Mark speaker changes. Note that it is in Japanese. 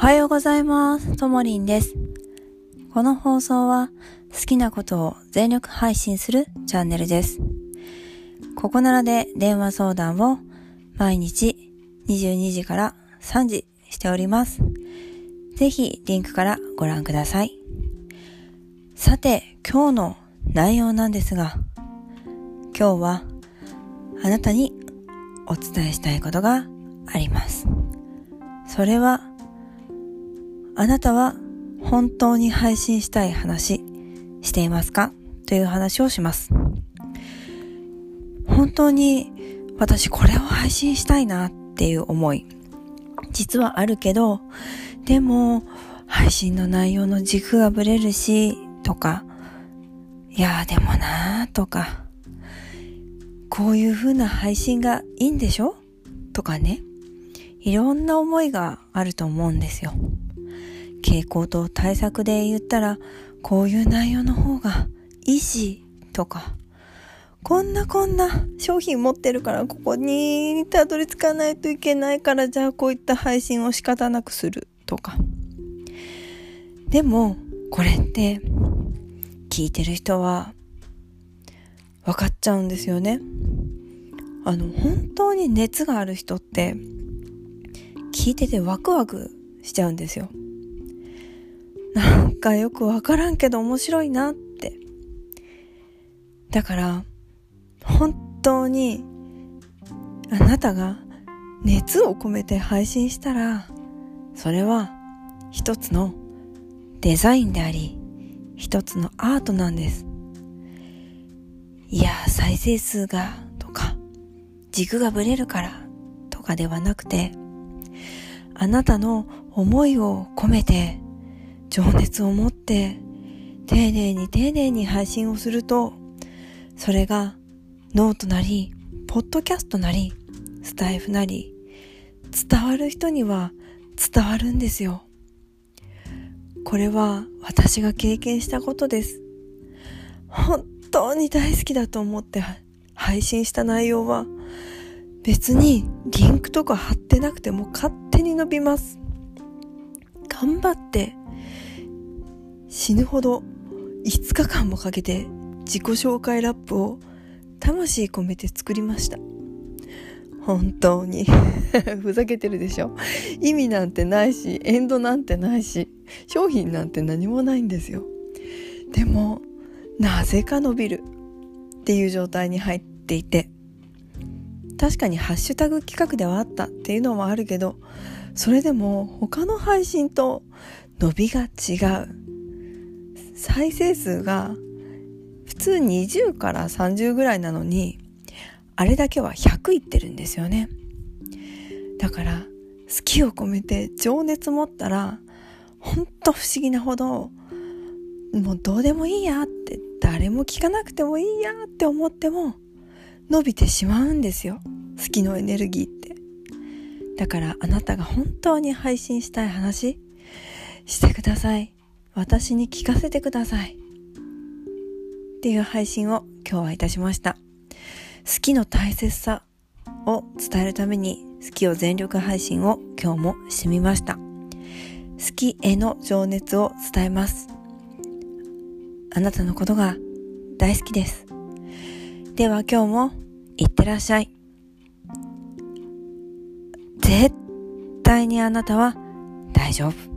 Speaker 1: おはようございます。ともりんです。この放送は好きなことを全力配信するチャンネルです。ここならで電話相談を毎日22時から3時しております。ぜひリンクからご覧ください。さて、今日の内容なんですが、今日はあなたにお伝えしたいことがあります。それはあなたは本当に配信したい話していますか？という話をします。本当に私これを配信したいなっていう思い、実はあるけど、でも配信の内容の軸がぶれるし、とか、いやでもなーとか、こういう風な配信がいいんでしょ？とかね、いろんな思いがあると思うんですよ。傾向と対策で言ったら、こういう内容の方がいいし、とか、こんなこんな商品持ってるからここにたどり着かないといけないからじゃあこういった配信を仕方なくするとか。でも、これって聞いてる人は分かっちゃうんですよね。あの、本当に熱がある人って聞いててワクワクしちゃうんですよ。なんかよくわからんけど面白いなって。だから、本当に、あなたが熱を込めて配信したら、それは一つのデザインであり、一つのアートなんです。いや、再生数が、とか、軸がぶれるから、とかではなくて、あなたの思いを込めて、情熱を持って丁寧に丁寧に配信をするとそれがノートなりポッドキャストなりスタイフなり伝わる人には伝わるんですよ。これは私が経験したことです。本当に大好きだと思って配信した内容は別にリンクとか貼ってなくても勝手に伸びます。頑張って死ぬほど5日間もかけて自己紹介ラップを魂込めて作りました。本当に ふざけてるでしょ？意味なんてないし、エンドなんてないし、商品なんて何もないんですよ。でも、なぜか伸びるっていう状態に入っていて、確かにハッシュタグ企画ではあったっていうのもあるけど、それでも他の配信と伸びが違う。再生数が普通20から30ぐらいなのにあれだけは100いってるんですよね。だから好きを込めて情熱持ったらほんと不思議なほどもうどうでもいいやって誰も聞かなくてもいいやって思っても伸びてしまうんですよ。好きのエネルギーって。だからあなたが本当に配信したい話してください。私に聞かせてください。っていう配信を今日はいたしました。好きの大切さを伝えるために好きを全力配信を今日もしてみました。好きへの情熱を伝えます。あなたのことが大好きです。では今日もいってらっしゃい。絶対にあなたは大丈夫。